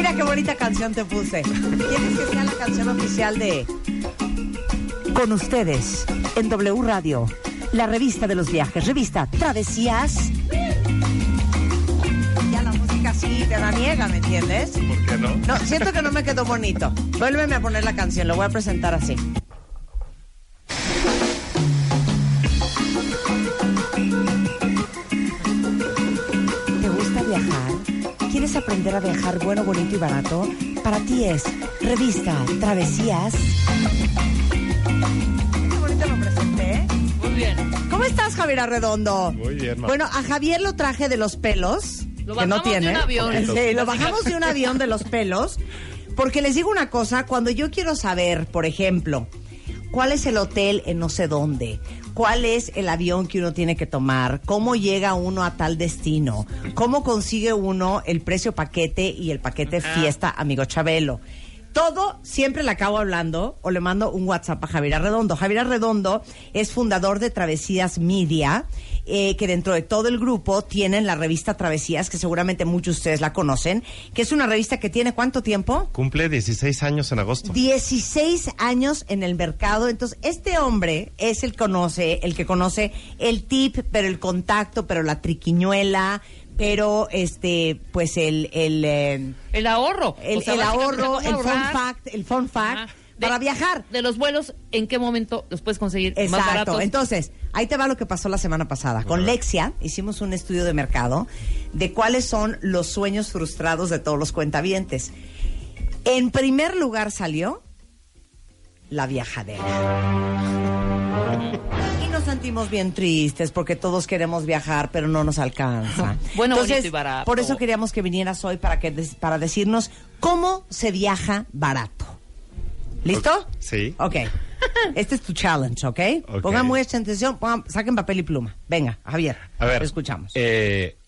Mira qué bonita canción te puse. ¿Quieres que sea la canción oficial de Con ustedes en W Radio, la revista de los viajes, revista Travesías? Ya la música sí te da niega, ¿me entiendes? ¿Por qué no? No, siento que no me quedó bonito. Vuélveme a poner la canción, lo voy a presentar así. Aprender a viajar bueno, bonito y barato? Para ti es Revista Travesías. Qué bonito lo presenté. Muy bien. ¿Cómo estás, Javier Arredondo? Muy bien, ma. Bueno, a Javier lo traje de los pelos. Lo que no bajamos de tiene. un avión. Sí, lo bajamos de un avión de los pelos. Porque les digo una cosa, cuando yo quiero saber, por ejemplo, cuál es el hotel en no sé dónde, cuál es el avión que uno tiene que tomar, cómo llega uno a tal destino, cómo consigue uno el precio paquete y el paquete fiesta, amigo Chabelo. Todo siempre le acabo hablando o le mando un WhatsApp a Javier Arredondo. Javier Arredondo es fundador de Travesías Media, eh, que dentro de todo el grupo tienen la revista Travesías, que seguramente muchos de ustedes la conocen, que es una revista que tiene cuánto tiempo? Cumple 16 años en agosto. 16 años en el mercado. Entonces, este hombre es el conoce, el que conoce el tip, pero el contacto, pero la triquiñuela, pero este, pues el, el, eh, El ahorro. el, O sea, el ahorro, el fun fact, el fun fact. De- para viajar. De los vuelos, ¿en qué momento los puedes conseguir más Exacto. baratos? Entonces, ahí te va lo que pasó la semana pasada. Con Lexia hicimos un estudio de mercado de cuáles son los sueños frustrados de todos los cuentavientes. En primer lugar salió la viajadera. Nos sentimos bien tristes porque todos queremos viajar, pero no nos alcanza. Bueno, Entonces, y barato. Por eso queríamos que vinieras hoy para, que, des- para decirnos cómo se viaja barato. ¿Listo? Sí. Ok. Este es tu challenge, ¿ok? Ok. Pongan mucha atención, pongan- saquen papel y pluma. Venga, Javier. A ver. Te escuchamos. eh,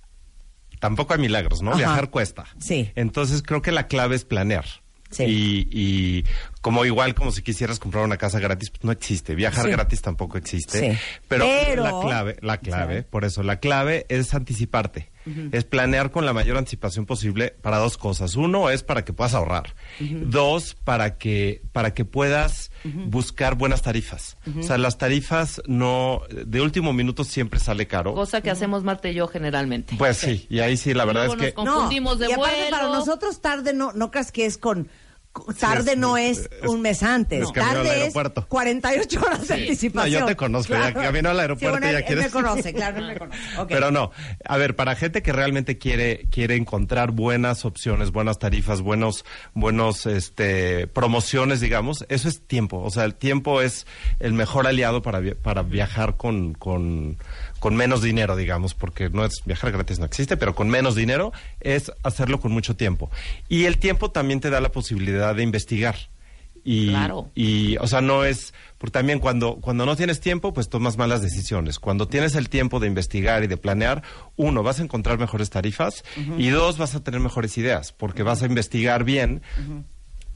tampoco hay milagros, ¿no? Ajá. Viajar cuesta. Sí. Entonces creo que la clave es planear. Sí. Y, y como igual como si quisieras comprar una casa gratis, pues no existe. Viajar Sí. gratis tampoco existe. Sí. Pero, Pero- la clave, la clave, Sí. por eso, la clave es anticiparte. Es planear con la mayor anticipación posible para dos cosas. Uno es para que puedas ahorrar. Dos, para que, para que puedas buscar buenas tarifas. O sea, las tarifas no, de último minuto siempre sale caro. Cosa que hacemos Marta y yo generalmente. Pues sí, y ahí sí, la verdad Luego es nos que... con- confundimos de y aparte vuelo. para nosotros tarde no, no creas que es con tarde es- no es, es- un mes antes, es tarde es aeropuerto. 48 horas de anticipación. No, yo te conozco, ya camino al aeropuerto Sí, bueno, ya él- quieres- Él me conoce, claro, él me conoce. Pero no, a ver, para gente que realmente quiere quiere encontrar buenas opciones, buenas tarifas, buenos buenos este promociones, digamos, eso es tiempo, o sea, el tiempo es el mejor aliado para para viajar con con con menos dinero, digamos, porque no es viajar gratis no existe, pero con menos dinero es hacerlo con mucho tiempo. Y el tiempo también te da la posibilidad de investigar. Y, Claro. y, o sea, no es, porque también cuando, cuando no tienes tiempo, pues tomas malas decisiones. Cuando tienes el tiempo de investigar y de planear, uno, vas a encontrar mejores tarifas y dos, vas a tener mejores ideas, porque vas a investigar bien.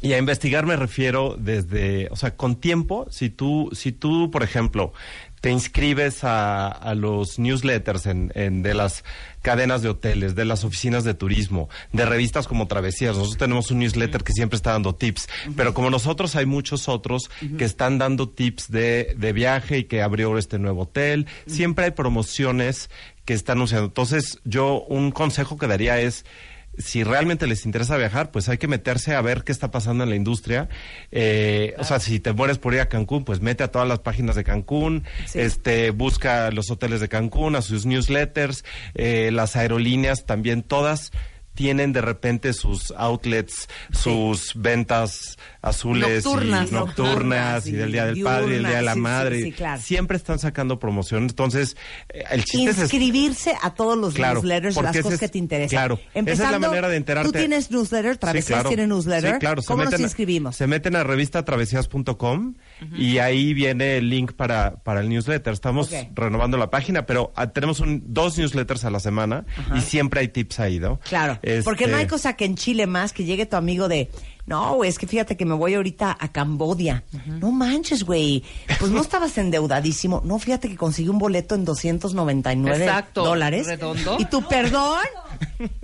Y a investigar me refiero desde, o sea, con tiempo, si tú, si tú, por ejemplo, te inscribes a, a los newsletters en, en- de las cadenas de hoteles, de las oficinas de turismo, de revistas como Travesías. Nosotros tenemos un newsletter que siempre está dando tips, pero como nosotros hay muchos otros que están dando tips de, de viaje y que abrió este nuevo hotel. Siempre hay promociones que están anunciando. Entonces, yo un consejo que daría es si realmente les interesa viajar, pues hay que meterse a ver qué está pasando en la industria. Eh, O sea, si te mueres por ir a Cancún, pues mete a todas las páginas de Cancún, Sí. este, busca los hoteles de Cancún, a sus newsletters, eh, las aerolíneas también, todas tienen de repente sus outlets, sus ventas azules Nocturnas, y ¿no? nocturnas y del Día del Padre y el Día de la diurnas, Madre. sí, sí, claro. Siempre están sacando promociones. Entonces, eh, el chiste es Inscribirse a todos los Claro, newsletters las cosas ese que es- te interesan. claro, esa es la Empezando, manera de enterarte. ¿Tú tienes newsletter? ¿Travesías claro. tiene newsletter? Claro. se ¿Cómo nos meten a- inscribimos? Se meten a revistatravesías.com y ahí viene el link para, para el newsletter. Estamos renovando la página, pero ah, tenemos un, dos newsletters a la semana y siempre hay tips ahí, ¿no? Claro, Este, porque no hay cosa que en Chile más que llegue tu amigo de, no, güey, es que fíjate que me voy ahorita a Cambodia. No manches, güey. Pues no estabas endeudadísimo. No, fíjate que conseguí un boleto en 299 Exacto. dólares. ¿Redondo? Y tu perdón,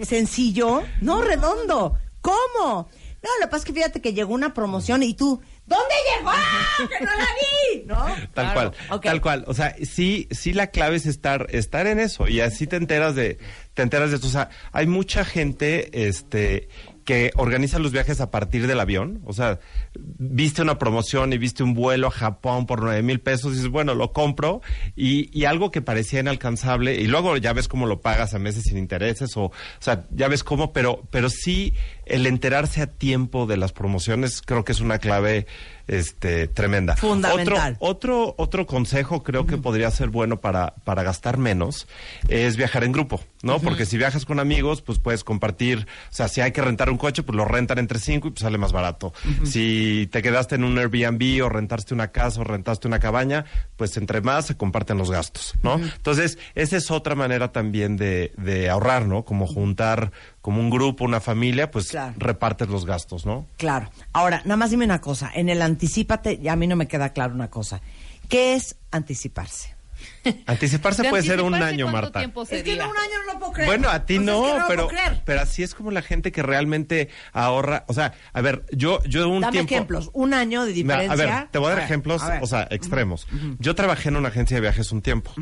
sencillo, no redondo. ¿Cómo? No, lo que pasa es que fíjate que llegó una promoción y tú, ¿dónde llegó? ¡Ah, ¡Que no la vi! ¿No? Tal Claro. cual, Ok. tal cual. O sea, sí, sí la clave es estar, estar en eso y así te enteras de, te enteras de esto. O sea, hay mucha gente, este, que organiza los viajes a partir del avión. O sea, viste una promoción y viste un vuelo a Japón por nueve mil pesos y dices, bueno, lo compro y, y algo que parecía inalcanzable y luego ya ves cómo lo pagas a meses sin intereses o, o sea, ya ves cómo, pero, pero sí el enterarse a tiempo de las promociones creo que es una clave, este, tremenda. Fundamental. Otro, otro, otro consejo creo que podría ser bueno para, para gastar menos es viajar en grupo, ¿no? Porque si viajas con amigos, pues puedes compartir, o sea, si hay que rentar un coche, pues lo rentan entre cinco y pues sale más barato. Si te quedaste en un Airbnb o rentaste una casa o rentaste una cabaña, pues entre más se comparten los gastos, ¿no? Entonces, esa es otra manera también de, de ahorrar, ¿no? Como juntar como un grupo, una familia, pues Claro. repartes los gastos, ¿no? Claro. Ahora, nada más dime una cosa. En el anticipate, ya a mí no me queda claro una cosa. ¿Qué es anticiparse? Anticiparse ¿De puede ser un año, Marta. Es que en un año no lo puedo creer. Bueno, a ti O sea, no, es que lo pero, puedo creer. pero así es como la gente que realmente ahorra. O sea, a ver, yo, yo un Dame tiempo. ejemplos. Un año de Mira, diferencia. a ver, te voy a dar ver, ejemplos, a o sea, extremos. Yo trabajé en una agencia de viajes un tiempo.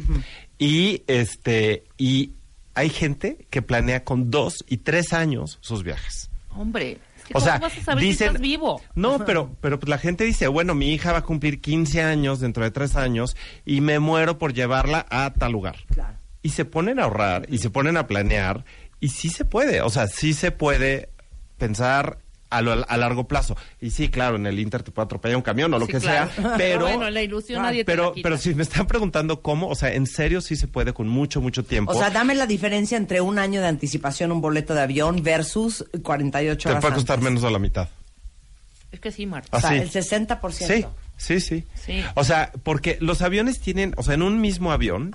Y este, y hay gente que planea con dos y tres años sus viajes. Hombre, O ¿cómo sea, vas a saber dicen, si estás vivo? No, pero, pero pues la gente dice, bueno, mi hija va a cumplir 15 años dentro de tres años y me muero por llevarla a tal lugar. Claro. Y se ponen a ahorrar y se ponen a planear y sí se puede, o sea, sí se puede pensar a, lo- a largo plazo. Y sí, claro, en el Inter te puede atropellar un camión o lo Sí, que claro. sea, pero... Bueno, la ilusión nadie te pero, la quita. pero si me están preguntando cómo, o sea, en serio sí se puede con mucho, mucho tiempo. O sea, dame la diferencia entre un año de anticipación, un boleto de avión versus 48 te horas puede costar antes. menos de la mitad. Ah, Es que sí, Marta. O sea, el 60%. Sí, sí, sí, Sí. O sea, porque los aviones tienen, o sea, en un mismo avión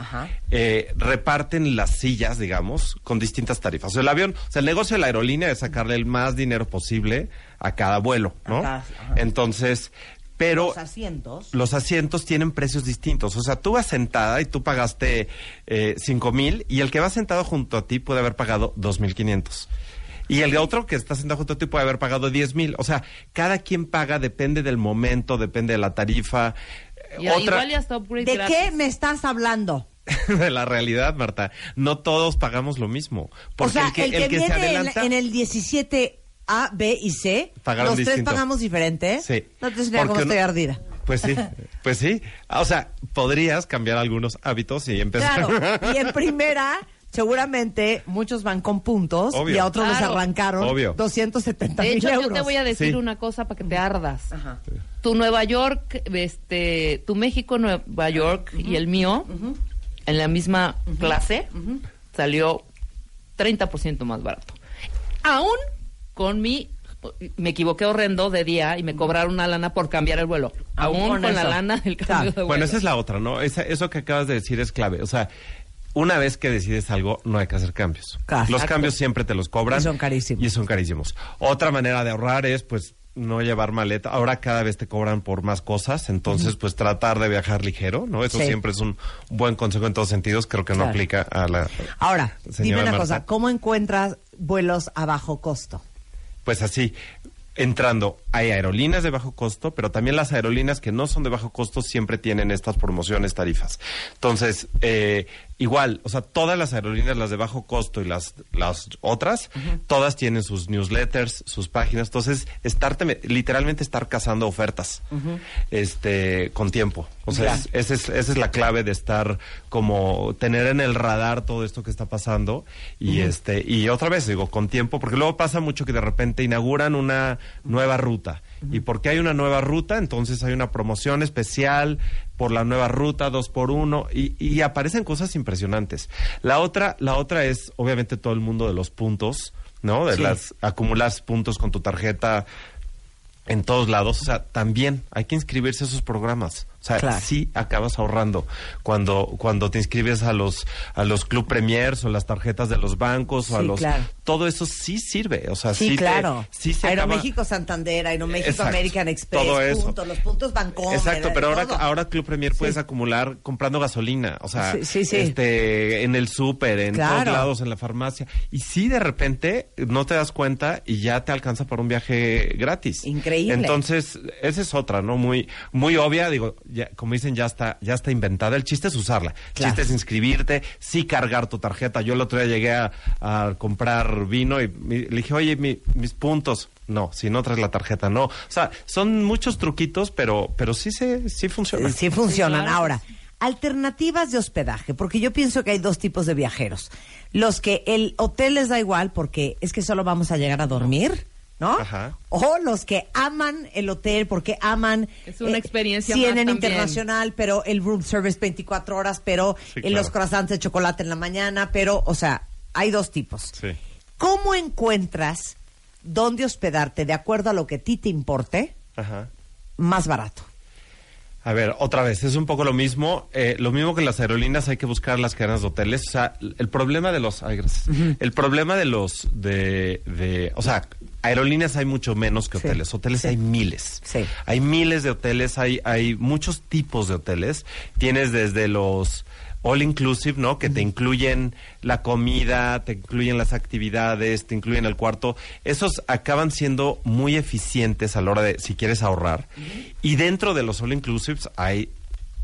eh, reparten las sillas, digamos, con distintas tarifas. O sea, el avión, o sea, el negocio de la aerolínea es sacarle el más dinero posible a cada vuelo, ¿no? Cada-. Entonces, pero Los asientos. los asientos tienen precios distintos. O sea, tú vas sentada y tú pagaste eh, cinco mil y el que va sentado junto a ti puede haber pagado dos mil quinientos. Y el otro que está sentado junto a ti puede haber pagado diez mil. O sea, cada quien paga, depende del momento, depende de la tarifa. Y Otra igual ya está upgrade ¿De gratis. qué me estás hablando? de la realidad, Marta. No todos pagamos lo mismo. Porque o sea, el que, el que, el que se viene en- adelanta... en, el 17 A, B y C, Pagaron los tres distinto. pagamos diferente. Sí. No te cómo estoy ardida. Pues sí, pues sí. O sea, podrías cambiar algunos hábitos y empezar. Claro. Y en primera, seguramente muchos van con puntos Obvio. y a otros les Claro. arrancaron Obvio. 270 De mil hecho, euros. yo te voy a decir Sí. una cosa para que te ardas. Ajá. Tu Nueva York, este, tu México, Nueva York y el mío, en la misma clase, salió 30% más barato. Aún con mi, me equivoqué horrendo de día y me cobraron una lana por cambiar el vuelo. Aún Aún con con, la eso. lana del cambio de vuelo. Bueno, esa es la otra, ¿no? Esa- eso que acabas de decir es clave. O sea, una vez que decides algo, no hay que hacer cambios. Claro. Los cambios siempre te los cobran. Y son carísimos. Y son carísimos. Otra manera de ahorrar es, pues, no llevar maleta. Ahora cada vez te cobran por más cosas, entonces, pues, tratar de viajar ligero, ¿no? Eso Sí. siempre es un buen consejo en todos sentidos. Creo que no aplica a la... Ahora, dime una Marta. cosa, ¿cómo encuentras vuelos a bajo costo? Pues así, entrando, hay aerolíneas de bajo costo, pero también las aerolíneas que no son de bajo costo siempre tienen estas promociones, tarifas. Entonces, eh, igual, o sea, todas las aerolíneas, las de bajo costo y las, las otras, todas tienen sus newsletters, sus páginas. Entonces, estarte, literalmente estar cazando ofertas, este, con tiempo. O sea, es- esa es, esa es la clave de estar como tener en el radar todo esto que está pasando y este y otra vez digo con tiempo porque luego pasa mucho que de repente inauguran una nueva ruta y porque hay una nueva ruta entonces hay una promoción especial por la nueva ruta dos por uno y, y aparecen cosas impresionantes la otra la otra es obviamente todo el mundo de los puntos no de Sí. las acumular puntos con tu tarjeta en todos lados, o sea, también hay que inscribirse a esos programas. O sea, Claro. sí acabas ahorrando cuando cuando te inscribes a los a los Club Premiers o las tarjetas de los bancos o a los claro. todo eso sí sirve, o sea, Sí, sí, te- claro. sí se acaba- Aeroméxico Santander, Aeroméxico Exacto. American Express, Todo eso. puntos, los puntos Bancomer. Exacto, pero ahora, todo. ahora Club Premier puedes acumular comprando gasolina, o sea, Sí, sí, sí. este en el súper, en Claro. todos lados, en la farmacia. Y sí, de repente no te das cuenta y ya te alcanza para un viaje gratis. Increíble. Entonces, esa es otra, ¿no? Muy muy obvia, digo, ya, como dicen, ya está ya está inventada. El chiste es usarla. El Claro. chiste es inscribirte, sí cargar tu tarjeta. Yo el otro día llegué a, a comprar vino y mi- le dije, oye, mi- mis puntos. No, si no traes la tarjeta, no. O sea, son muchos truquitos, pero, pero sí se, sí funciona. Sí funcionan. Sí, claro. Ahora, alternativas de hospedaje, porque yo pienso que hay dos tipos de viajeros. Los que el hotel les da igual porque es que solo vamos a llegar a dormir, ¿no? Ajá. O los que aman el hotel porque aman... Es una experiencia sí, más también. internacional, pero el room service 24 horas, pero Sí, en los croissants de chocolate en la mañana, pero, o sea, hay dos tipos. Sí. ¿Cómo encuentras dónde hospedarte de acuerdo a lo que a ti te importe Ajá. más barato? A ver, otra vez, es un poco lo mismo. eh, lo mismo que las aerolíneas, hay que buscar las cadenas de hoteles. O sea, el problema de los. Ay, gracias. El problema de los. De, de, o sea, aerolíneas hay mucho menos que Sí, hoteles. Hoteles sí. hay miles. Sí. Hay miles de hoteles, hay, hay muchos tipos de hoteles. Tienes desde los. All inclusive, ¿no? Que te incluyen la comida, te incluyen las actividades, te incluyen el cuarto. Esos acaban siendo muy eficientes a la hora de, si quieres ahorrar. Y dentro de los all inclusives hay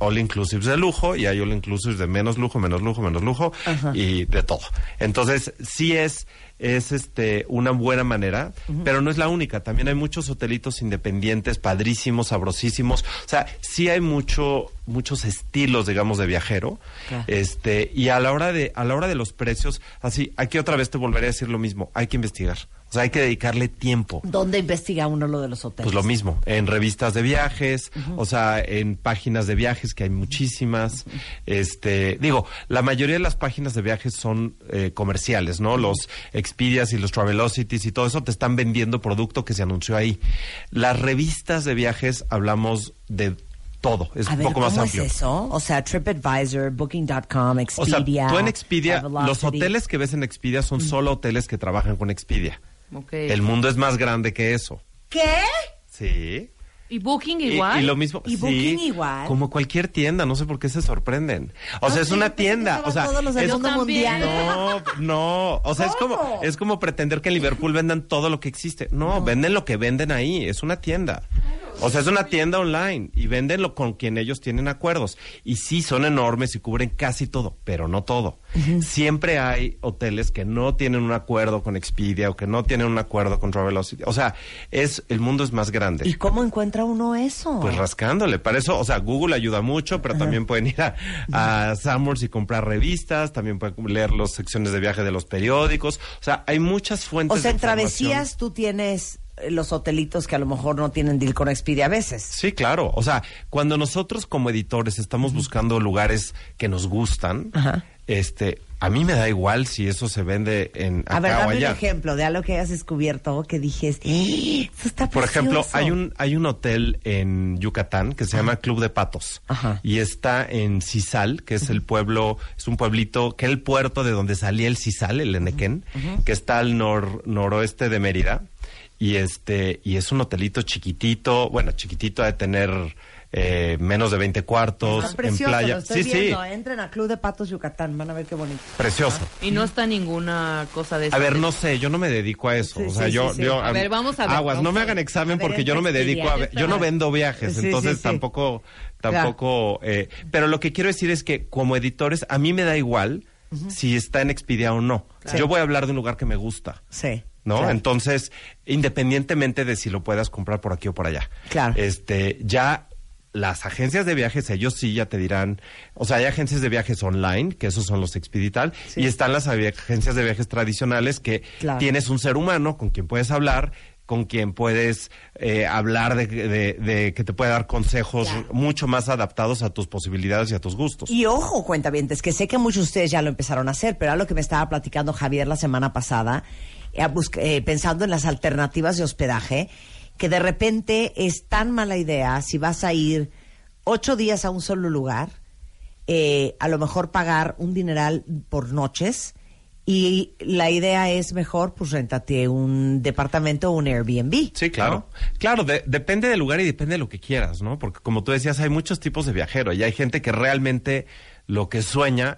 all inclusives de lujo y hay all inclusives de menos lujo, menos lujo, menos lujo Ajá. y de todo. Entonces, sí es es este una buena manera, pero no es la única. También hay muchos hotelitos independientes, padrísimos, sabrosísimos. O sea, sí hay mucho muchos estilos, digamos, de viajero. Claro. Este, y a la hora de a la hora de los precios, así, aquí otra vez te volveré a decir lo mismo, hay que investigar. O sea, hay que dedicarle tiempo. ¿Dónde investiga uno lo de los hoteles? Pues lo mismo, en revistas de viajes, o sea, en páginas de viajes que hay muchísimas. Este, digo, la mayoría de las páginas de viajes son eh, comerciales, ¿no? Los Expedias y los Travelocities y todo eso te están vendiendo producto que se anunció ahí. Las revistas de viajes hablamos de todo, es A un ver, poco más ¿cómo amplio. es eso? O sea, TripAdvisor, Booking.com, O sea, Expedia. tú en Expedia, los hoteles que ves en Expedia son solo hoteles que trabajan con Expedia. El mundo es más grande que eso. ¿Qué? Sí. ¿Y Booking igual? Y, lo mismo. ¿Y sí, Booking igual? Como cualquier tienda, no sé por qué se sorprenden. O Ah, sea, es sí, una tienda. O sea, todos los es- mundo mundial. no, no. O sea, es como, es como pretender que en Liverpool vendan todo lo que existe. No, venden lo que venden ahí. Es una tienda. O sea, es una tienda online y venden lo con quien ellos tienen acuerdos. Y sí, son enormes y cubren casi todo, pero no todo. Siempre hay hoteles que no tienen un acuerdo con Expedia o que no tienen un acuerdo con Travelocity. O sea, es, el mundo es más grande. ¿Y cómo encuentra uno eso? Pues rascándole. Para eso, o sea, Google ayuda mucho, pero también pueden ir a, a Summers y comprar revistas, también pueden leer las secciones de viaje de los periódicos. O sea, hay muchas fuentes o sea, en travesías tú tienes los hotelitos que a lo mejor no tienen deal con Expedia a veces. Sí, claro. O sea, cuando nosotros como editores estamos buscando lugares que nos gustan, Ajá. este, a mí me da igual si eso se vende en acá A ver, o dame un ejemplo de algo que hayas descubierto que dijes, "Eh, eso está Por ejemplo, precioso". hay un hay un hotel en Yucatán que se llama Club de Patos Ajá. y está en Cisal, que es el pueblo, es un pueblito que es el puerto de donde salía el Cisal, el Enequén, que está al nor, noroeste de Mérida y este y es un hotelito chiquitito, bueno, chiquitito de tener eh, menos de 20 cuartos Está en playa. lo estoy sí, viendo. sí, Entren a Club de Patos Yucatán, van a ver qué bonito. precioso. Y no está ninguna cosa de A esa. ver, no sé, yo no me dedico a eso. Sí, o sea, sí, yo, sí, sí. yo A ver, vamos a ver, Aguas, no me a hagan examen A ver, porque yo no me dedico a, yo no vendo viajes, Sí, entonces sí, sí. tampoco, tampoco. eh, pero lo que quiero decir es que como editores a mí me da igual si está en Expedia o no. Claro. Yo voy a hablar de un lugar que me gusta. Sí. ¿No? claro. Entonces, independientemente de si lo puedas comprar por aquí o por allá. Claro. Este, ya las agencias de viajes, ellos sí ya te dirán, o sea, hay agencias de viajes online, que esos son los Expedital, Sí. y están las agencias de viajes tradicionales que Claro. tienes un ser humano con quien puedes hablar, con quien puedes eh, hablar de, de- de que te puede dar consejos Ya. mucho más adaptados a tus posibilidades y a tus gustos. Y ojo, cuentavientes, que sé que muchos de ustedes ya lo empezaron a hacer, pero era lo que me estaba platicando Javier la semana pasada, eh, eh, pensando en las alternativas de hospedaje, que de repente es tan mala idea si vas a ir ocho días a un solo lugar, eh, a lo mejor pagar un dineral por noches y la idea es mejor, pues réntate un departamento o un Airbnb. Sí, claro. ¿no? Claro, de- depende del lugar y depende de lo que quieras, ¿no? Porque como tú decías, hay muchos tipos de viajero y hay gente que realmente lo que sueña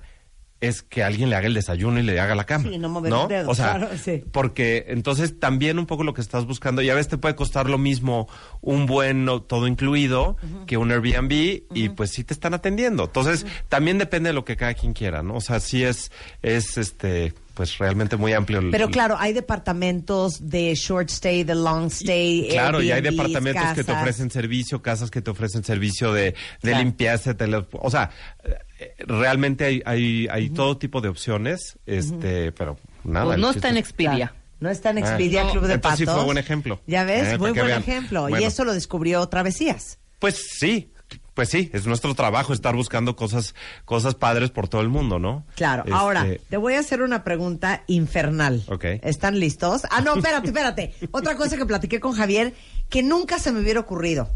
es que alguien le haga el desayuno y le haga la cama. Sí, no mover dedo, O sea, claro, sí. porque entonces también un poco lo que estás buscando, ya ves, te puede costar lo mismo un buen todo incluido que un Airbnb y pues sí te están atendiendo. Entonces, también depende de lo que cada quien quiera, ¿no? O sea, sí es, es este, pues realmente muy amplio. el- Pero claro, hay departamentos de short stay, de long stay. Claro, y hay departamentos que te ofrecen servicio, casas que te ofrecen servicio de, de Claro. limpieza, tele- o sea, eh, realmente hay, hay, hay todo tipo de opciones, este, pero nada. Pues no está en es- Expedia. Claro. No está en Ah. Expedia No, Club de entonces sí Patos. fue buen ejemplo. Ya ves, Eh, muy buen vean. ejemplo. Y eso lo descubrió Travesías. Pues sí, pues sí, es nuestro trabajo estar buscando cosas, cosas padres por todo el mundo, ¿no? Claro, Este, ahora te voy a hacer una pregunta infernal. Ok. ¿Están listos? Ah, no, espérate, espérate. Otra cosa que platiqué con Javier que nunca se me hubiera ocurrido.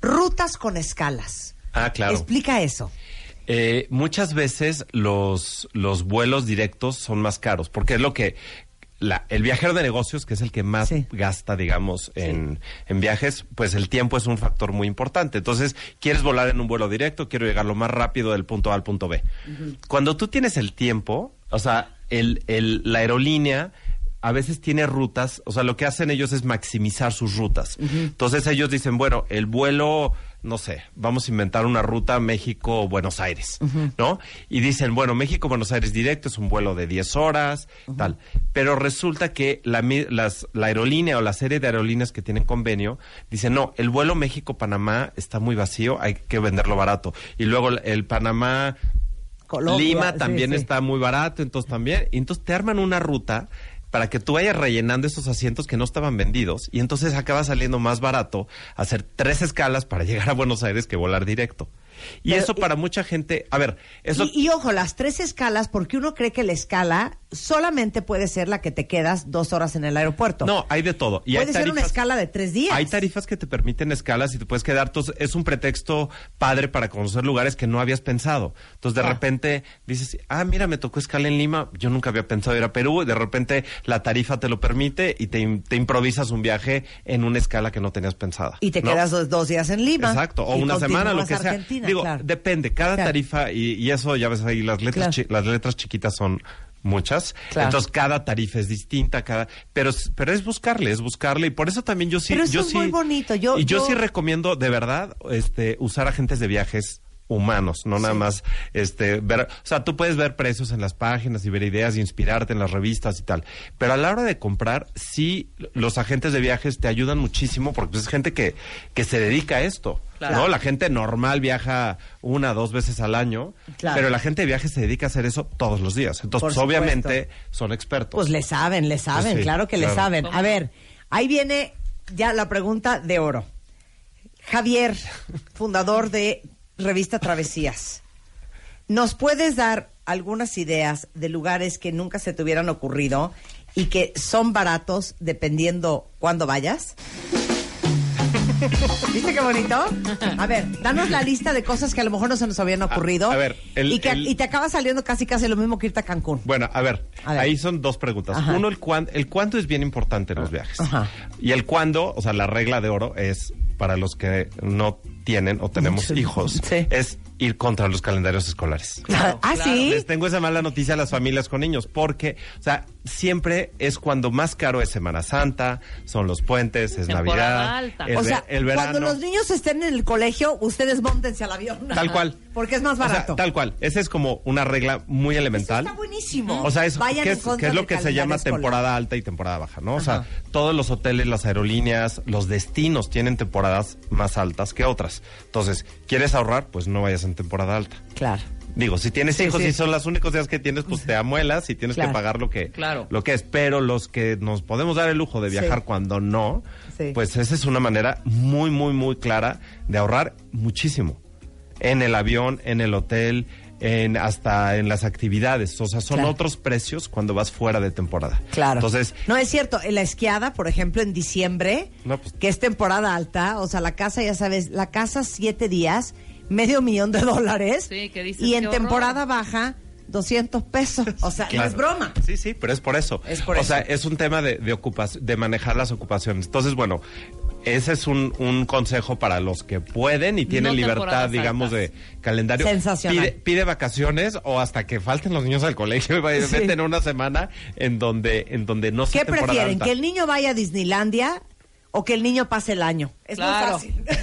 Rutas con escalas. Ah, claro. Explica eso. Eh, muchas veces los, los vuelos directos son más caros, porque es lo que la- el viajero de negocios, que es el que más Sí. gasta, digamos, en, en viajes, pues el tiempo es un factor muy importante. Entonces, quieres volar en un vuelo directo, quiero llegar lo más rápido del punto A al punto B. Cuando tú tienes el tiempo, o sea, el, el, la aerolínea a veces tiene rutas, o sea, lo que hacen ellos es maximizar sus rutas. Entonces ellos dicen, bueno, el vuelo, no sé, vamos a inventar una ruta México-Buenos Aires, ¿no? Y dicen, bueno, México-Buenos Aires directo es un vuelo de 10 horas, tal. Pero resulta que la, las, la aerolínea o la serie de aerolíneas que tienen convenio, dicen, no, el vuelo México-Panamá está muy vacío, hay que venderlo barato. Y luego el- Panamá... Colombia, Lima también sí. está muy barato, entonces también. Y entonces te arman una ruta para que tú vayas rellenando esos asientos que no estaban vendidos y entonces acaba saliendo más barato hacer tres escalas para llegar a Buenos Aires que volar directo. Y Pero- eso para mucha gente, a ver, eso Y, y ojo, las tres escalas, porque uno cree que la escala solamente puede ser la que te quedas dos horas en el aeropuerto. no, hay de todo. Y puede ser una escala de tres días. Hay tarifas que te permiten escalas y te puedes quedar. Entonces, es un pretexto padre para conocer lugares que no habías pensado. Entonces, de Ah. repente dices, ah, mira, me tocó escala en Lima. Yo nunca había pensado ir a Perú. Y de repente la tarifa te lo permite y te, te improvisas un viaje en una escala que no tenías pensada. Y te ¿no? quedas dos, dos días en Lima. Exacto, o una semana, lo que sea. Argentina, Digo, claro. depende, cada Claro. tarifa, y, y eso ya ves ahí, las letras, Claro. chi- las letras chiquitas son muchas, Claro. entonces cada tarifa es distinta, cada, pero, es- pero es buscarle, es buscarle, y por eso también yo sí, Pero eso yo es sí, muy bonito, yo- y yo, yo- sí recomiendo de verdad, este, usar agentes de viajes humanos, no nada más, este, ver, o sea, tú puedes ver precios en las páginas y ver ideas y inspirarte en las revistas y tal, pero a la hora de comprar, sí, los agentes de viajes te ayudan muchísimo porque pues, es gente que, que se dedica a esto, Claro. ¿no? La gente normal viaja una, dos veces al año, Claro. pero la gente de viajes se dedica a hacer eso todos los días, entonces, pues, obviamente, son expertos. Pues le saben, le saben, Pues sí, claro que le saben. A ver, ahí viene ya la pregunta de oro. Javier, fundador de Revista Travesías, ¿nos puedes dar algunas ideas de lugares que nunca se te hubieran ocurrido y que son baratos dependiendo cuándo vayas? ¿Viste qué bonito? A ver, danos la lista de cosas que a lo mejor no se nos habían ocurrido. Ah, a ver, el- y, que, el- y te acaba saliendo casi casi lo mismo que irte a Cancún. Bueno, a ver, A ver. ahí son dos preguntas. Ajá. Uno, el, cuán, el cuándo es bien importante en los viajes. Ajá. Y el cuándo, o sea, la regla de oro es para los que no tienen o tenemos hijos, Sí. es ir contra los calendarios escolares. Claro, ah, claro. sí. Les tengo esa mala noticia a las familias con niños, porque, o sea, siempre es cuando más caro es Semana Santa, son los puentes, es Temporada Navidad, o sea, el verano. cuando los niños estén en el colegio, ustedes montense al avión. Tal cual. Porque es más O sea, barato. tal cual. Esa es como una regla muy Eso elemental. está buenísimo. O sea, es, Vayan ¿qué en es, qué es lo que se llama escolar. temporada alta y temporada baja, ¿no? O sea, todos los hoteles, las aerolíneas, los destinos tienen temporadas más altas que otras. Entonces, ¿quieres ahorrar? Pues no vayas en temporada alta. Claro. Digo, si tienes Sí, hijos sí. y son las únicos días que tienes, pues te amuelas y tienes Claro. que pagar lo que, Claro. lo que es. Pero los que nos podemos dar el lujo de viajar Sí. cuando no, Sí. pues esa es una manera muy, muy, muy clara de ahorrar muchísimo. En el avión, en el hotel, en hasta en las actividades. O sea, son Claro. otros precios cuando vas fuera de temporada. Claro. Entonces, No, es cierto. En la esquiada, por ejemplo, en diciembre, No, pues- que es temporada alta, o sea, la casa, ya sabes, la casa siete días, medio millón de dólares. Sí, que dices, y en horror. temporada baja, 200 pesos. O sea, no es broma. Sí, sí, pero es por eso. Es por o eso. sea, es un tema de, de, ocupación, de manejar las ocupaciones. Entonces, bueno, ese es un, un consejo para los que pueden y tienen No libertad, digamos, altas. de calendario. Sensacional. Pide, pide vacaciones o hasta que falten los niños al colegio y vaya- Sí. vete en una semana en donde, en donde no sea ¿Qué prefieren? alta. ¿Que el niño vaya a Disneylandia o que el niño pase el año? Es Claro. muy fácil.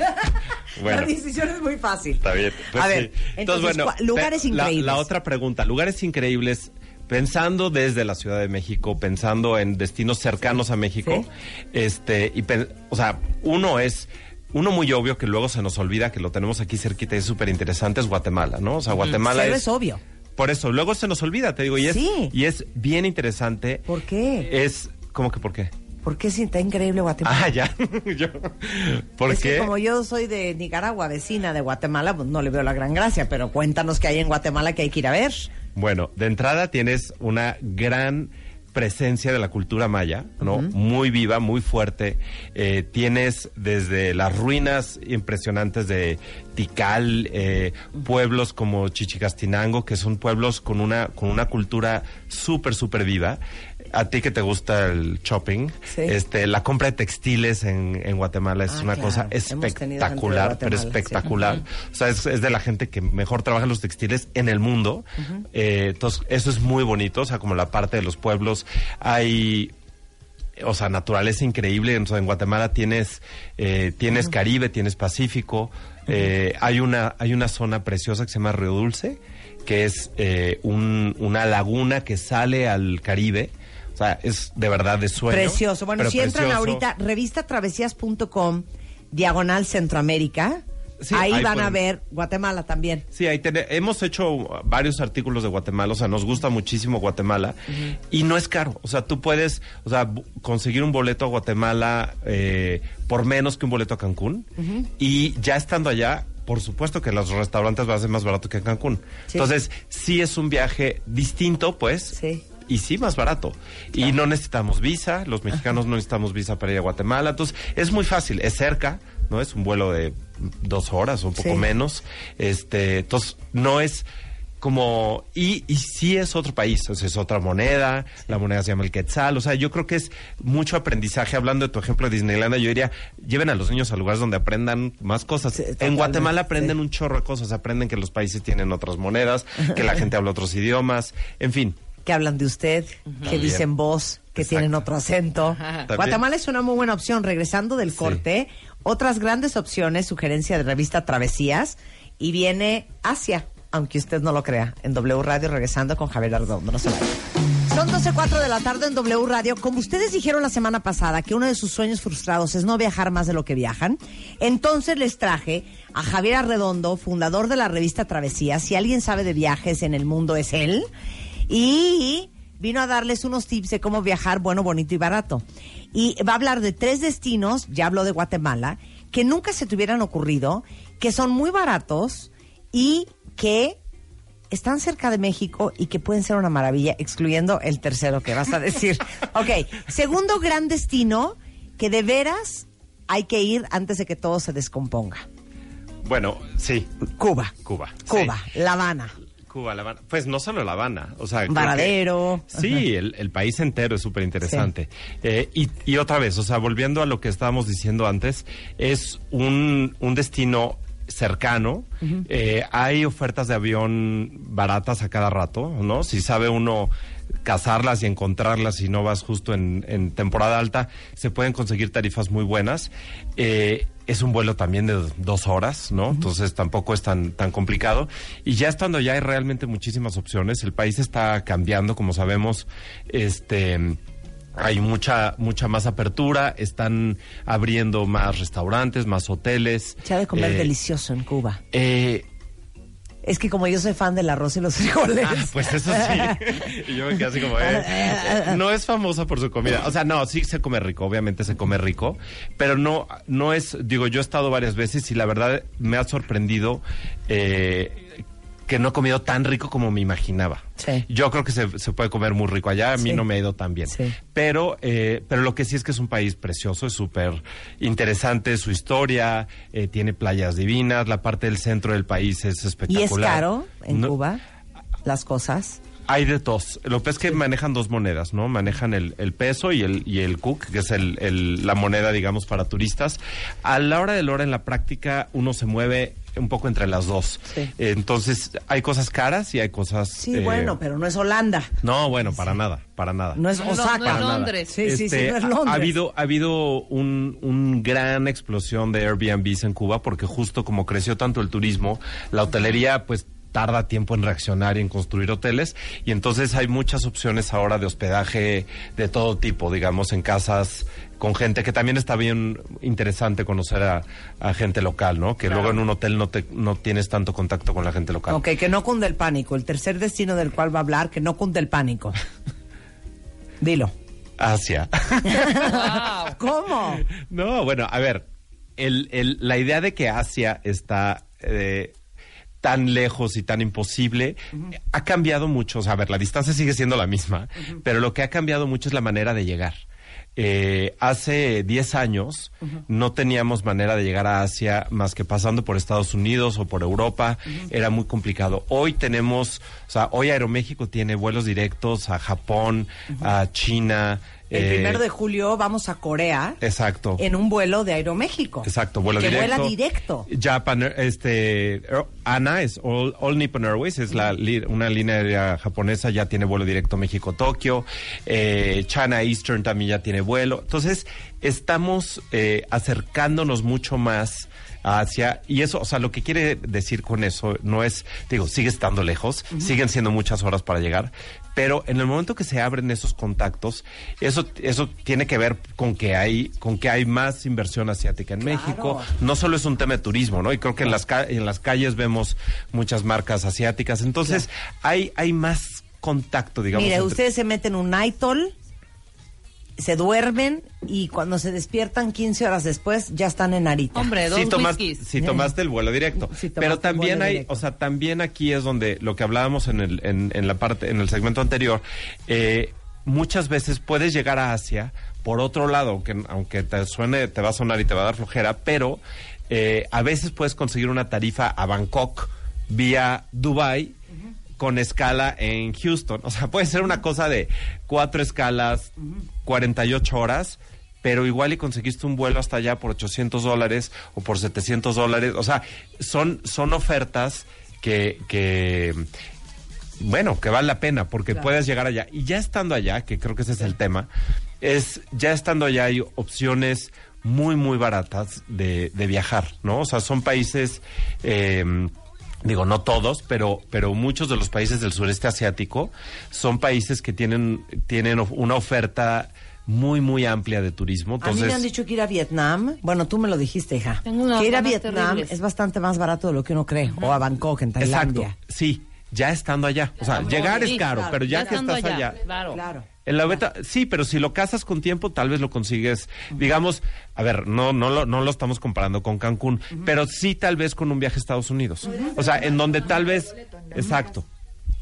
Bueno. La decisión es muy fácil. Está bien. Pues a ver, sí. entonces, ¿cuá- lugares la- increíbles. La, otra pregunta, lugares increíbles, pensando desde la Ciudad de México, pensando en destinos cercanos a México, este, y o sea, uno es uno muy obvio que luego se nos olvida que lo tenemos aquí cerquita y es súper interesante es Guatemala, ¿no? O sea, Guatemala Cero es, es obvio. Por eso, luego se nos olvida, te digo, y es, Sí. y es bien interesante. ¿Por qué? Es, ¿cómo que por qué? ¿Por qué está increíble Guatemala? Ah, ya. Yo- ¿Por es qué? que como yo soy de Nicaragua, vecina de Guatemala, pues no le veo la gran gracia, pero cuéntanos qué hay en Guatemala que hay que ir a ver. Bueno, de entrada tienes una gran presencia de la cultura maya, ¿no? Muy viva, muy fuerte. Eh, tienes desde las ruinas impresionantes de Tikal, eh, pueblos como Chichicastinango, que son pueblos con una, con una cultura súper, súper viva. A ti que te gusta el shopping, Sí. este, la compra de textiles en, en Guatemala es Ah, una claro. cosa espectacular, pero sí. espectacular. O sea, es, es de la gente que mejor trabaja los textiles en el mundo. Eh, entonces, eso es muy bonito, o sea, como la parte de los pueblos. Hay o sea, naturaleza increíble. O sea, en Guatemala tienes, eh, tienes Caribe, tienes Pacífico. Eh, hay una, hay una zona preciosa que se llama Río Dulce, que es eh, un- una laguna que sale al Caribe. O sea, es de verdad de sueño. Precioso. Bueno, si entran precioso. ahorita, revistatravesías.com, diagonal Centroamérica, Sí, ahí, ahí van a ver Guatemala también. Sí, ahí tene- hemos hecho varios artículos de Guatemala, o sea, nos gusta muchísimo Guatemala y no es caro, o sea, tú puedes, o sea, conseguir un boleto a Guatemala eh, por menos que un boleto a Cancún y ya estando allá, por supuesto que los restaurantes van a ser más barato que en Cancún. Sí. Entonces, sí es un viaje distinto, pues. Sí. Y sí, más barato. Y no necesitamos visa, los mexicanos no necesitamos visa para ir a Guatemala. Entonces, es muy fácil, es cerca, ¿no? Es un vuelo de dos horas o un poco Sí. menos. Este, entonces, no es como. Y, y sí es otro país, o sea, es otra moneda, la moneda se llama el Quetzal. O sea, yo creo que es mucho aprendizaje. Hablando de tu ejemplo de Disneylandia, yo diría, lleven a los niños a lugares donde aprendan más cosas. Sí, en Guatemala aprenden sí. un chorro de cosas, aprenden que los países tienen otras monedas, que la gente habla otros idiomas, en fin. Que hablan de usted, que También. dicen vos, que Exacto. tienen otro acento. También. Guatemala es una muy buena opción. Regresando del Sí. corte, otras grandes opciones, sugerencia de revista Travesías, y viene Asia, aunque usted no lo crea, en W Radio, regresando con Javier Ardondo. No se vaya. Son 12.04 de la tarde en W Radio. Como ustedes dijeron la semana pasada que uno de sus sueños frustrados es no viajar más de lo que viajan, entonces les traje a Javier Arredondo, fundador de la revista Travesías. Si alguien sabe de viajes en el mundo es él. Y vino a darles unos tips de cómo viajar bueno, bonito y barato. Y va a hablar de tres destinos, ya habló de Guatemala, que nunca se te hubieran ocurrido, que son muy baratos y que están cerca de México y que pueden ser una maravilla, excluyendo el tercero que vas a decir. ok, segundo gran destino que de veras hay que ir antes de que todo se descomponga. Bueno, sí, Cuba. Cuba. Cuba, sí. La Habana. Cuba, La Habana. Pues no solo La Habana, o sea... que- Varadero. Sí, el, el país entero es súper interesante. Eh, y, y otra vez, o sea, volviendo a lo que estábamos diciendo antes, es un, un destino cercano. Eh, hay ofertas de avión baratas a cada rato, ¿no? Si sabe uno cazarlas y encontrarlas y no vas justo en, en temporada alta, se pueden conseguir tarifas muy buenas. Eh, es un vuelo también de dos horas, ¿no? Entonces tampoco es tan, tan complicado. Y ya estando ya hay realmente muchísimas opciones. El país está cambiando, como sabemos, este hay mucha mucha más apertura, están abriendo más restaurantes, más hoteles. Se ha de comer Eh, delicioso en Cuba. eh, Es que como yo soy fan del arroz y los frijoles. Ah, pues eso sí. y yo me quedé así como, eh, eh, no es famosa por su comida. O sea, no, sí se come rico, obviamente se come rico, pero no, no es, digo, yo he estado varias veces y la verdad me ha sorprendido eh, que no he comido tan rico como me imaginaba. Sí. Yo creo que se, se puede comer muy rico allá, a mí Sí. no me ha ido tan bien. Sí. Pero, eh, pero lo que sí es que es un país precioso, es súper interesante su historia, eh, tiene playas divinas, la parte del centro del país es ¿Y espectacular. es caro en No- Cuba las cosas? Hay de dos. Lo que es que manejan dos monedas, ¿no? Manejan el, el peso y el, y el cook, que es el, el- la moneda, digamos, para turistas. A la hora de la hora, en la práctica, uno se mueve un poco entre las dos. Sí. Entonces, hay cosas caras y hay cosas... Sí, eh, bueno, pero no es Holanda. No, bueno, para nada, para nada. No es No, no, Osaka. no es Londres. Sí, sí, sí, Este, no es ha- Londres. Ha habido, ha habido un, un gran explosión de Airbnbs en Cuba porque justo como creció tanto el turismo, la hotelería pues tarda tiempo en reaccionar y en construir hoteles y entonces hay muchas opciones ahora de hospedaje de todo tipo, digamos, en casas con gente que también está bien interesante conocer a, a gente local, ¿no? Que luego en un hotel no te no tienes tanto contacto con la gente local. Ok, que no cunde el pánico. El tercer destino del cual va a hablar, que no cunde el pánico. Dilo. Asia. Wow. ¿Cómo? No, bueno, a ver, el, el- la idea de que Asia está eh, tan lejos y tan imposible ha cambiado mucho. O sea, a ver, la distancia sigue siendo la misma, pero lo que ha cambiado mucho es la manera de llegar. Eh, hace 10 años no teníamos manera de llegar a Asia más que pasando por Estados Unidos o por Europa. Era muy complicado. Hoy tenemos, o sea, hoy Aeroméxico tiene vuelos directos a Japón, a China. El eh, primero de julio vamos a Corea Exacto. en un vuelo de Aeroméxico. Exacto, vuelo que directo. vuela directo. Japan, este, ANA es All, All Nippon Airways, es la, una línea aérea japonesa, ya tiene vuelo directo México-Tokio. Eh, China Eastern también ya tiene vuelo. Entonces, estamos eh, acercándonos mucho más hacia, y eso, o sea, lo que quiere decir con eso no es, digo, sigue estando lejos, siguen siendo muchas horas para llegar, pero en el momento que se abren esos contactos, eso, eso tiene que ver con que hay, con que hay más inversión asiática en Claro. México, no solo es un tema de turismo, ¿no? Y creo que en las en las calles vemos muchas marcas asiáticas, entonces hay hay más contacto, digamos. Mire, entre- ustedes se meten un nightol, se duermen y cuando se despiertan 15 horas después ya están en Narita. Hombre, dos si, tomas- si tomaste el vuelo directo. Si Pero también hay, directo. o sea, también aquí es donde lo que hablábamos en el, en, en la parte, en el segmento anterior, eh, muchas veces puedes llegar a Asia por otro lado, que aunque te suene, te va a sonar y te va a dar flojera, pero eh, a veces puedes conseguir una tarifa a Bangkok vía Dubai con escala en Houston. O sea, puede ser una cosa de cuatro escalas, 48 horas, pero igual y conseguiste un vuelo hasta allá por 800 dólares o por 700 dólares. O sea, son, son ofertas que, que, bueno, que vale la pena porque puedes llegar allá. Y ya estando allá, que creo que ese es el tema, es ya estando allá hay opciones muy, muy baratas de, de viajar, ¿no? O sea, son países... eh, digo no todos, pero pero muchos de los países del sureste asiático son países que tienen tienen of- una oferta muy muy amplia de turismo. a mí Entonces, me han dicho que ir a Vietnam, bueno, tú me lo dijiste, hija, Tengo unas que ir a Vietnam terribles. es bastante más barato de lo que uno cree, o a Bangkok, en exacto, Tailandia. sí, ya estando allá. O sea, llegar es caro, claro. pero ya, Ya que estás allá, allá, Claro. Claro. En la beta, sí, pero si lo casas con tiempo, tal vez lo consigues. Digamos, a ver, no, no, lo, no lo estamos comparando con Cancún, pero sí tal vez con un viaje a Estados Unidos. O sea, en donde tal vez, exacto.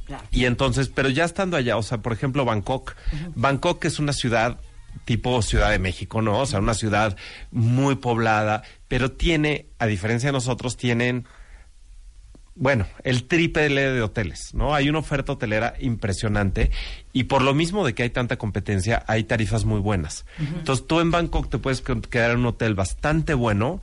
Claro. Y entonces, pero ya estando allá, o sea, por ejemplo, Bangkok, Bangkok es una ciudad tipo Ciudad de México, ¿no? O sea, una ciudad muy poblada, pero tiene, a diferencia de nosotros, tienen bueno, el triple de hoteles, ¿no? Hay una oferta hotelera impresionante y por lo mismo de que hay tanta competencia, hay tarifas muy buenas. Entonces, tú en Bangkok te puedes que- quedar en un hotel bastante bueno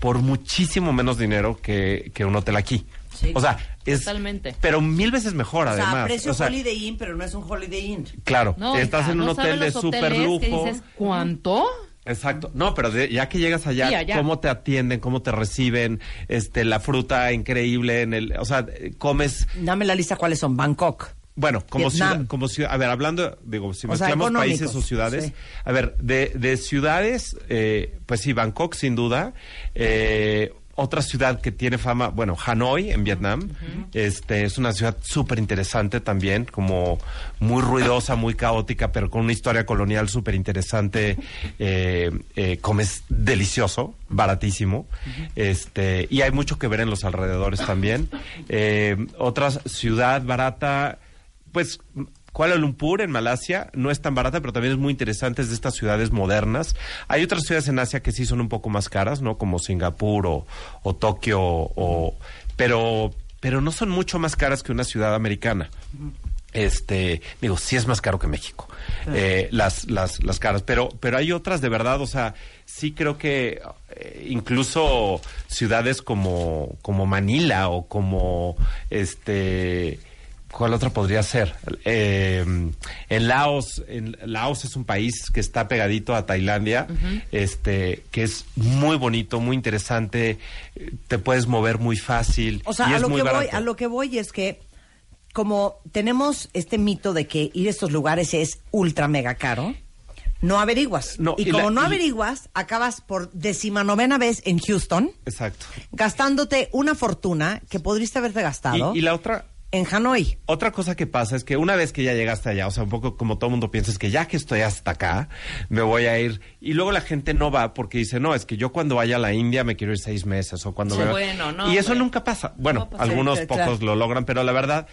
por muchísimo menos dinero que, que un hotel aquí. Sí. O sea, es... Totalmente. Pero mil veces mejor, O sea, además. precio O sea, Holiday Inn, pero no es un Holiday Inn. Claro, No, estás hija, en un ¿no hotel de super lujo. dices, ¿cuánto? Exacto. No, pero de- ya que llegas allá, Sí, allá. cómo te atienden, cómo te reciben, este, la fruta increíble en el, o sea, comes, Dame la lista cuáles son. Bangkok. bueno, como ciudad, como ciudad, a ver, hablando, digo, si O mezclamos países o ciudades, sí. a ver, de, de ciudades, eh, pues sí, Bangkok sin duda, eh, otra ciudad que tiene fama, bueno, Hanoi en Vietnam, este es una ciudad súper interesante también, como muy ruidosa, muy caótica, pero con una historia colonial súper interesante, eh, eh, comes delicioso, baratísimo, este y hay mucho que ver en los alrededores también. Eh, otra ciudad barata, pues Kuala Lumpur en Malasia no es tan barata, pero también es muy interesante, es de estas ciudades modernas. Hay otras ciudades en Asia que sí son un poco más caras, ¿no? Como Singapur o, o Tokio, o, pero, pero no son mucho más caras que una ciudad americana. Este, digo, sí es más caro que México, eh, las, las, las caras, pero, pero hay otras de verdad, o sea, sí creo que eh, incluso ciudades como, como Manila o como, este, ¿Cuál otra podría ser? Eh, en Laos, en Laos es un país que está pegadito a Tailandia, este, que es muy bonito, muy interesante, te puedes mover muy fácil. O sea, y a es lo, muy que voy, a lo que voy es que como tenemos este mito de que ir a estos lugares es ultra mega caro, no averiguas. No, y, y como la- no y- averiguas, acabas por decimanovena vez en Houston, Exacto. gastándote una fortuna que podrías haberte gastado Y, y la otra, en Hanoi. Otra cosa que pasa es que una vez que ya llegaste allá, o sea, un poco como todo mundo piensa, es que ya que estoy hasta acá, me voy a ir. Y luego la gente no va porque dice, no, es que yo cuando vaya a la India me quiero ir seis meses o cuando Sí, me- bueno, no, Y eso hombre. nunca pasa. Bueno, No pasa. algunos Sí, pocos claro. lo logran, pero la verdad,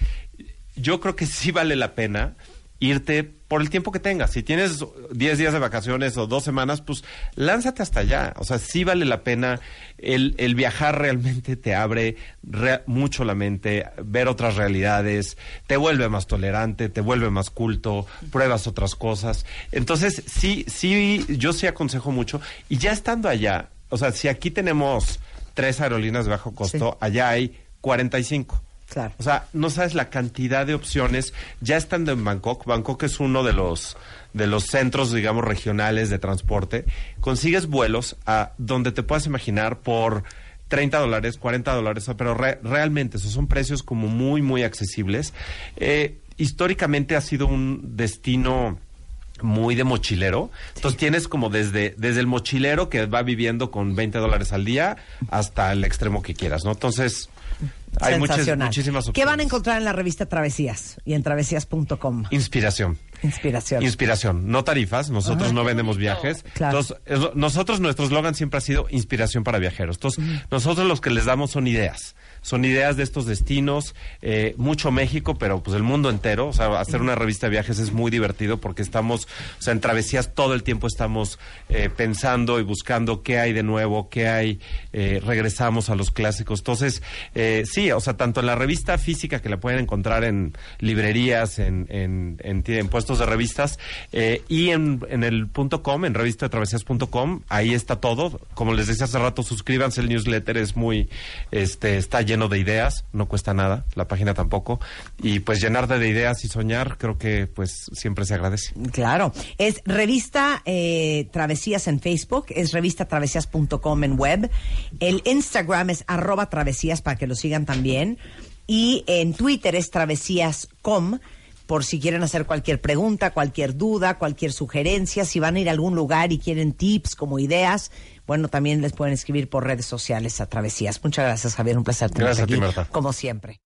yo creo que sí vale la pena irte por el tiempo que tengas. Si tienes 10 días de vacaciones o dos semanas, pues lánzate hasta allá. O sea, sí vale la pena. El, el viajar realmente te abre re- mucho la mente, ver otras realidades, te vuelve más tolerante, te vuelve más culto, pruebas otras cosas. Entonces, sí, sí, yo sí aconsejo mucho. Y ya estando allá, o sea, si aquí tenemos tres aerolíneas de bajo costo, allá hay 45. Claro. O sea, no sabes la cantidad de opciones. Ya estando en Bangkok, Bangkok es uno de los de los centros, digamos, regionales de transporte. Consigues vuelos a donde te puedas imaginar por 30 dólares, 40 dólares, pero re- realmente esos son precios como muy, muy accesibles. Eh, históricamente ha sido un destino muy de mochilero. Entonces tienes como desde, desde el mochilero que va viviendo con 20 dólares al día hasta el extremo que quieras, ¿no? Entonces, hay muchas, muchísimas opciones. ¿Qué van a encontrar en la revista Travesías y en travesías.com? Inspiración. Inspiración. Inspiración, no tarifas. Nosotros no vendemos viajes. Claro. Entonces, es- nosotros, nuestro eslogan siempre ha sido inspiración para viajeros. Entonces, nosotros los que les damos son ideas. Son ideas de estos destinos, eh, mucho México, pero pues el mundo entero. O sea, hacer una revista de viajes es muy divertido porque estamos, o sea, en travesías todo el tiempo estamos eh, pensando y buscando qué hay de nuevo, qué hay, eh, regresamos a los clásicos. Entonces, eh, sí, o sea, tanto en la revista física que la pueden encontrar en librerías, en, en, en, en puestos de revistas, y en, en el punto com, en revista de travesías.com, ahí está todo. Como les decía hace rato, suscríbanse, el newsletter es muy, este, está lleno de ideas, no cuesta nada, la página tampoco, y pues llenar de ideas y soñar, creo que pues siempre se agradece. Claro. Es revista eh, Travesías en Facebook, es revista travesías.com en web. El Instagram es arroba travesías para que lo sigan también. Y en Twitter es travesías.com por si quieren hacer cualquier pregunta, cualquier duda, cualquier sugerencia, si van a ir a algún lugar y quieren tips como ideas, bueno, también les pueden escribir por redes sociales a Travesías. Muchas gracias, Javier. Un placer tenerte Gracias a ti, aquí, Marta. como siempre.